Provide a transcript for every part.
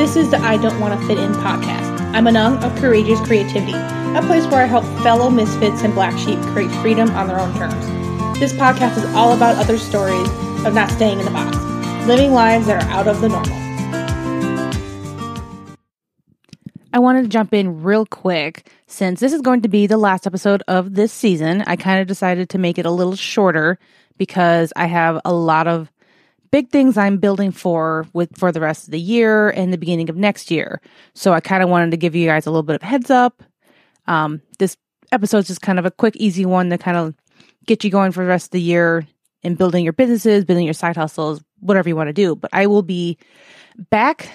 This is the I Don't Want to Fit In podcast. I'm a Anung of Courageous Creativity, a place where I help fellow misfits and black sheep create freedom on their own terms. This podcast is all about other stories of not staying in the box, living lives that are out of the normal. I wanted to jump in real quick since this is going to be the last episode of this season. I kind of decided to make it a little shorter because I have a lot of big things I'm building for with for the rest of the year and the beginning of next year. So I kind of wanted to give you guys a little bit of heads up. Um, this episode is just kind of a quick, easy one to kind of get you going for the rest of the year and building your businesses, building your side hustles, whatever you want to do. But I will be back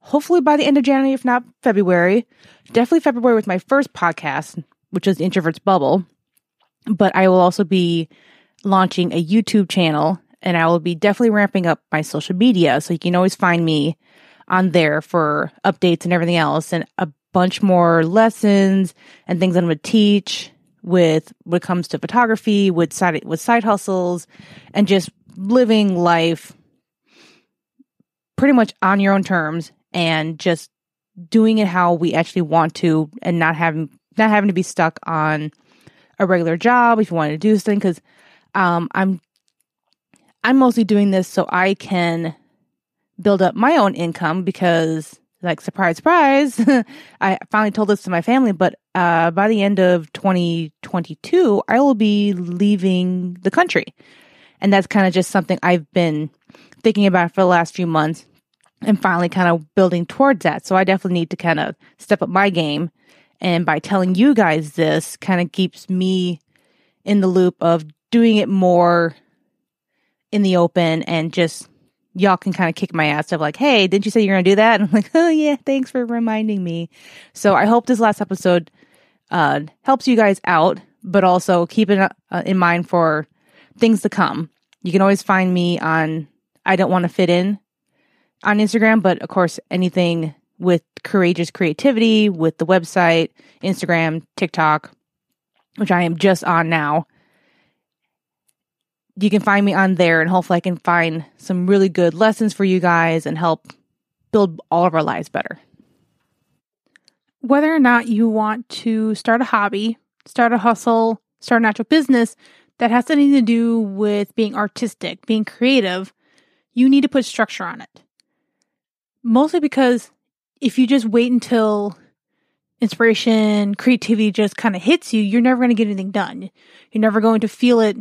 hopefully by the end of January, if not February. Definitely February with my first podcast, which is Introverts Bubble. But I will also be launching a YouTube channel and I will be definitely ramping up my social media. So you can always find me on there for updates and everything else and a bunch more lessons and things I'm going to teach with when it comes to photography, with side, with side hustles and just living life pretty much on your own terms and just doing it how we actually want to and not having not having to be stuck on a regular job if you want to do something because um, I'm I'm mostly doing this so I can build up my own income because like surprise surprise I finally told this to my family but uh, by the end of 2022 I will be leaving the country and that's kind of just something I've been thinking about for the last few months and finally kind of building towards that. So I definitely need to kind of step up my game. And by telling you guys this kind of keeps me in the loop of doing it more in the open and just y'all can kind of kick my ass of like, hey, didn't you say you're going to do that? And I'm like, oh yeah, thanks for reminding me. So I hope this last episode uh, helps you guys out, but also keep it uh, in mind for things to come. You can always find me on I don't want to fit in on Instagram, but of course, anything with courageous creativity, with the website, Instagram, TikTok, which I am just on now. You can find me on there, and hopefully, I can find some really good lessons for you guys and help build all of our lives better. Whether or not you want to start a hobby, start a hustle, start an actual business that has anything to do with being artistic, being creative, you need to put structure on it mostly because if you just wait until inspiration, creativity just kind of hits you, you're never going to get anything done. You're never going to feel it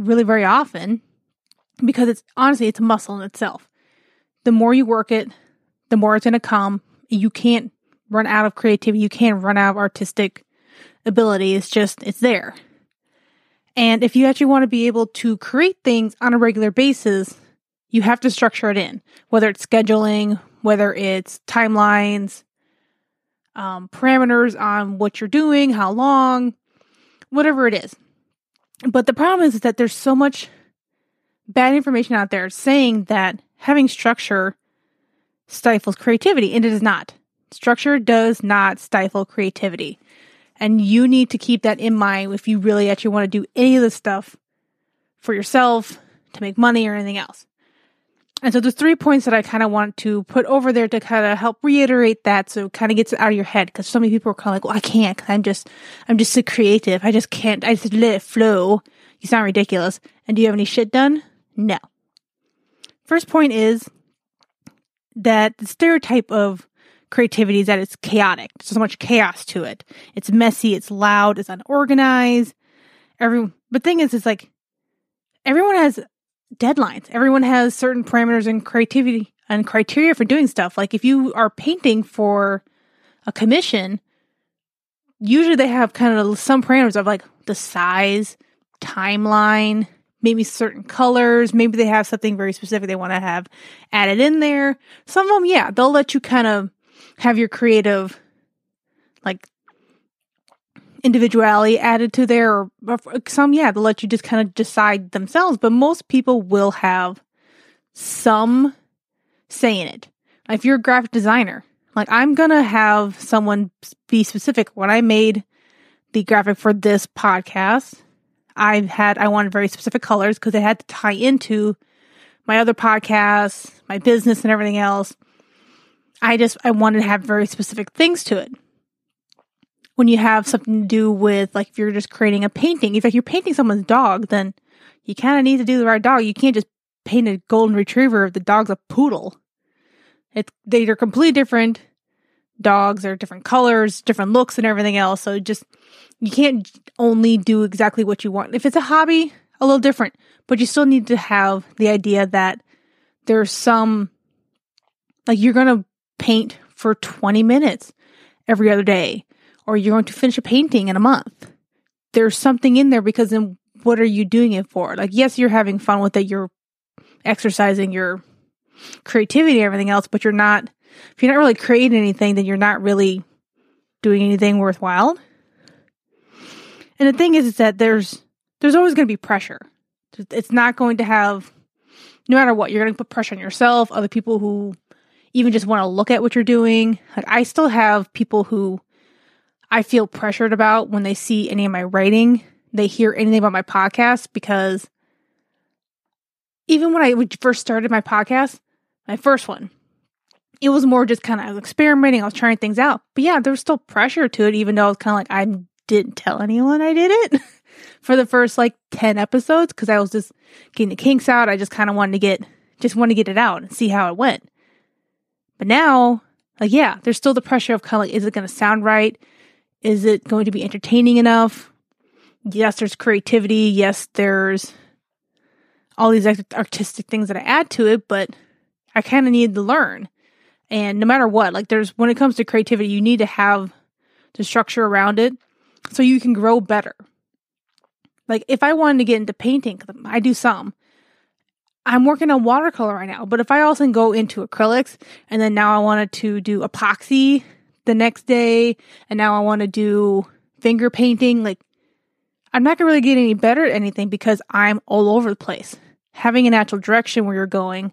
really very often because it's honestly, it's a muscle in itself. The more you work it, the more it's going to come. You can't run out of creativity. You can't run out of artistic ability. It's just, it's there. And if you actually want to be able to create things on a regular basis, you have to structure it in, whether it's scheduling, whether it's timelines, um, parameters on what you're doing, how long, whatever it is. But the problem is, that there's so much bad information out there saying that having structure stifles creativity, and it is not. Structure does not stifle creativity. And you need to keep that in mind if you really actually want to do any of this stuff for yourself, to make money, or anything else. And so there's three points that I kind of want to put over there to kind of help reiterate that. So kind of gets it out of your head because so many people are kind of like, well, I can't because I'm just, I'm just so creative. I just can't, I just let it flow. You sound ridiculous. And do you have any shit done? No. First point is that the stereotype of creativity is that it's chaotic. There's so much chaos to it. It's messy. It's loud. It's unorganized. Everyone, but thing is, it's like everyone has deadlines. Everyone has certain parameters and creativity and criteria for doing stuff. Like if you are painting for a commission, usually they have kind of some parameters of like the size, timeline, maybe certain colors. Maybe they have something very specific they want to have added in there. Some of them, yeah, they'll let you kind of have your creative like individuality added to there or, some yeah they'll let you just kind of decide themselves but most people will have some say in it. If you're a graphic designer like i'm gonna have someone be specific. When i made the graphic for this podcast i had i wanted very specific colors because they had to tie into my other podcasts my business and everything else. I just I wanted to have very specific things to it. When you have something to do with like if you're just creating a painting, if like you're painting someone's dog, then you kind of need to do the right dog. You can't just paint a golden retriever if the dog's a poodle. It's they are completely different dogs. They're different colors, different looks, and everything else. So just you can't only do exactly what you want. If it's a hobby, a little different, but you still need to have the idea that there's some like you're to paint for 20 minutes every other day or you're going to finish a painting in a month. There's something in there because then what are you doing it for? Like yes, you're having fun with it, you're exercising your creativity and everything else, but you're not if you're not really creating anything, then you're not really doing anything worthwhile. And the thing is, is that there's there's always going to be pressure. It's not going to have, no matter what, you're going to put pressure on yourself, other people who even just want to look at what you're doing. Like I still have people who I feel pressured about when they see any of my writing, they hear anything about my podcast because even when I first started my podcast, my first one, it was more just kind of experimenting, I was trying things out. But yeah, there was still pressure to it, even though I was kind of like I didn't tell anyone I did it for the first like ten episodes because I was just getting the kinks out. I just kind of wanted to get just want to get it out and see how it went. But now, like yeah, there's still the pressure of kind of like, is it going to sound right? Is it going to be entertaining enough? Yes, there's creativity. Yes, there's all these artistic things that I add to it, but I kind of need to learn. And no matter what, like there's when it comes to creativity, you need to have the structure around it so you can grow better. Like if I wanted to get into painting, I do some. I'm working on watercolor right now, but if I also go into acrylics and then now I wanted to do epoxy the next day and now I want to do finger painting, like I'm not going to really get any better at anything because I'm all over the place. Having a natural direction where you're going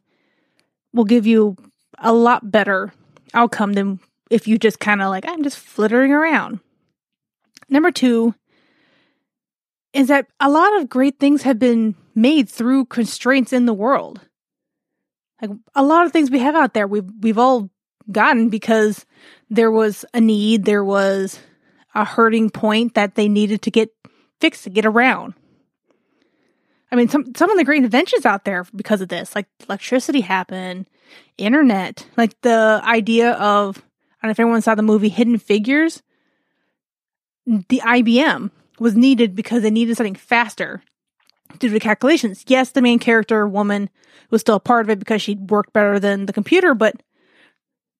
will give you a lot better outcome than if you just kind of like, I'm just flittering around. Number two is that a lot of great things have been made through constraints in the world. Like a lot of things we have out there, we've, we've all gotten because there was a need, there was a hurting point that they needed to get fixed to get around. I mean, some some of the great inventions out there because of this, like electricity happened, internet, like the idea of I don't know if everyone saw the movie Hidden Figures. The IBM was needed because they needed something faster to do the calculations. Yes, the main character woman was still a part of it because she worked better than the computer, but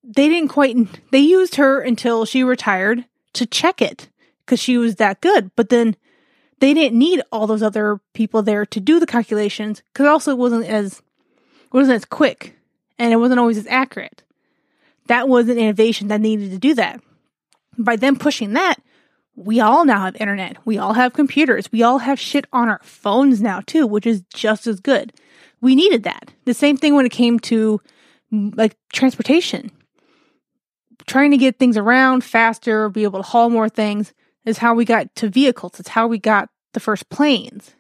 they didn't quite. They used her until she retired to check it because she was that good. But then they didn't need all those other people there to do the calculations because also it wasn't as wasn't as quick and it wasn't always as accurate. That was an innovation that needed to do that. By them pushing that, we all now have internet. We all have computers. We all have shit on our phones now too, which is just as good. We needed that. The same thing when it came to like transportation. Trying to get things around faster, be able to haul more things is how we got to vehicles. It's how we got the first planes.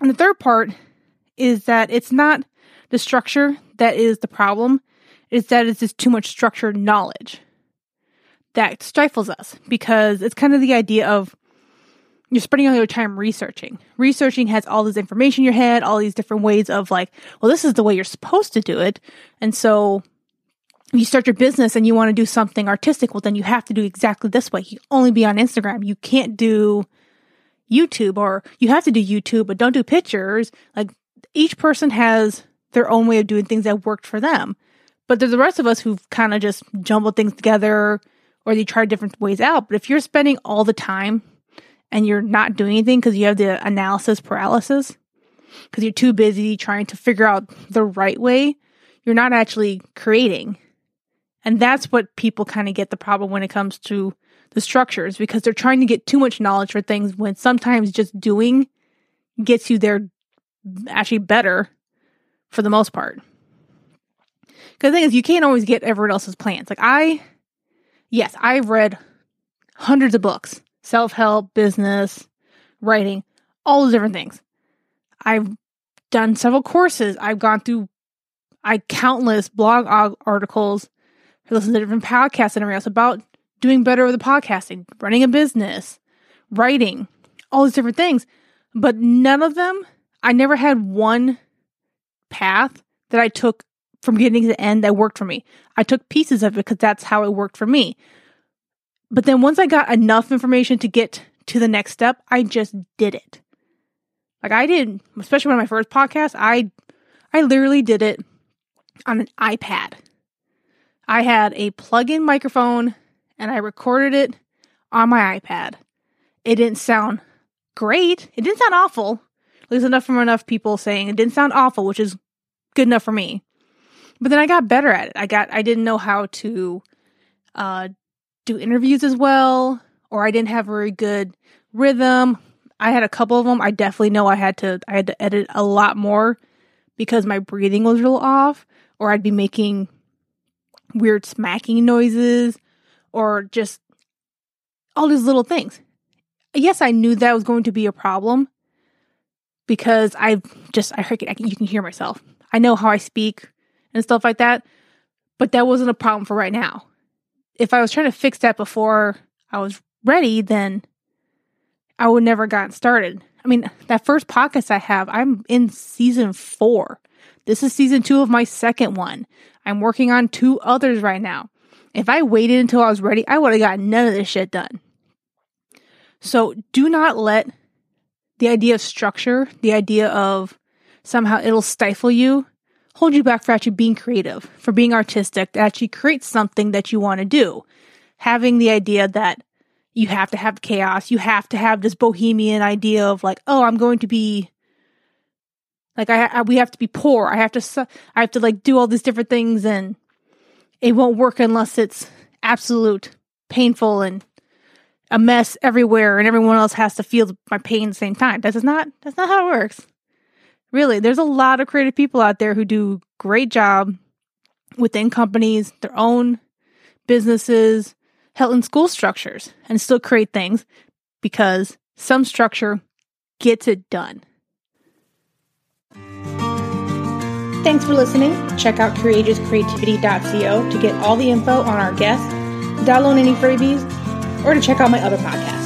And the third part is that it's not the structure that is the problem, it's that it's just too much structured knowledge that stifles us because it's kind of the idea of you're spending all your time researching. Researching has all this information in your head, all these different ways of like, well, this is the way you're supposed to do it. And so you start your business and you want to do something artistic, well, then you have to do exactly this way. You only be on Instagram. You can't do YouTube or you have to do YouTube, but don't do pictures. Like each person has their own way of doing things that worked for them. But there's the rest of us who've kind of just jumbled things together or they try different ways out. But if you're spending all the time and you're not doing anything because you have the analysis paralysis, because you're too busy trying to figure out the right way, you're not actually creating. And that's what people kind of get the problem when it comes to the structures because they're trying to get too much knowledge for things when sometimes just doing gets you there actually better for the most part. Because the thing is, you can't always get everyone else's plans. Like, I, yes, I've read hundreds of books self help, business, writing, all those different things. I've done several courses. I've gone through I countless blog articles, I listened to different podcasts and everything else about doing better with the podcasting, running a business, writing, all these different things. But none of them, I never had one path that I took from beginning to the end that worked for me. I took pieces of it because that's how it worked for me. But then once I got enough information to get to the next step, I just did it. Like I did, especially of my first podcasts, I I literally did it on an iPad. I had a plug-in microphone and I recorded it on my iPad. It didn't sound great. It didn't sound awful. There's enough from enough people saying it didn't sound awful, which is good enough for me. But then I got better at it. I got I didn't know how to uh, do interviews as well, or I didn't have very good rhythm. I had a couple of them. I definitely know I had to I had to edit a lot more because my breathing was real off, or I'd be making weird smacking noises, or just all these little things. Yes, I knew that was going to be a problem because I just I heard it. You can hear myself. I know how I speak and stuff like that. But that wasn't a problem for right now. If I was trying to fix that before I was ready, then I would never gotten started. I mean, that first podcast I have, I'm in season four. This is season two of my second one. I'm working on two others right now. If I waited until I was ready, I would have gotten none of this shit done. So do not let the idea of structure, the idea of somehow it'll stifle you, hold you back for actually being creative, for being artistic, to actually create something that you want to do. Having the idea that you have to have chaos, you have to have this bohemian idea of like, oh, I'm going to be like I, I we have to be poor. I have to I have to like do all these different things and it won't work unless it's absolute painful and a mess everywhere and everyone else has to feel my pain at the same time. That's not that's not how it works. Really, there's a lot of creative people out there who do great job within companies, their own businesses, held in school structures, and still create things because some structure gets it done. Thanks for listening. Check out courageouscreativity.co to get all the info on our guests, download any freebies, or to check out my other podcasts.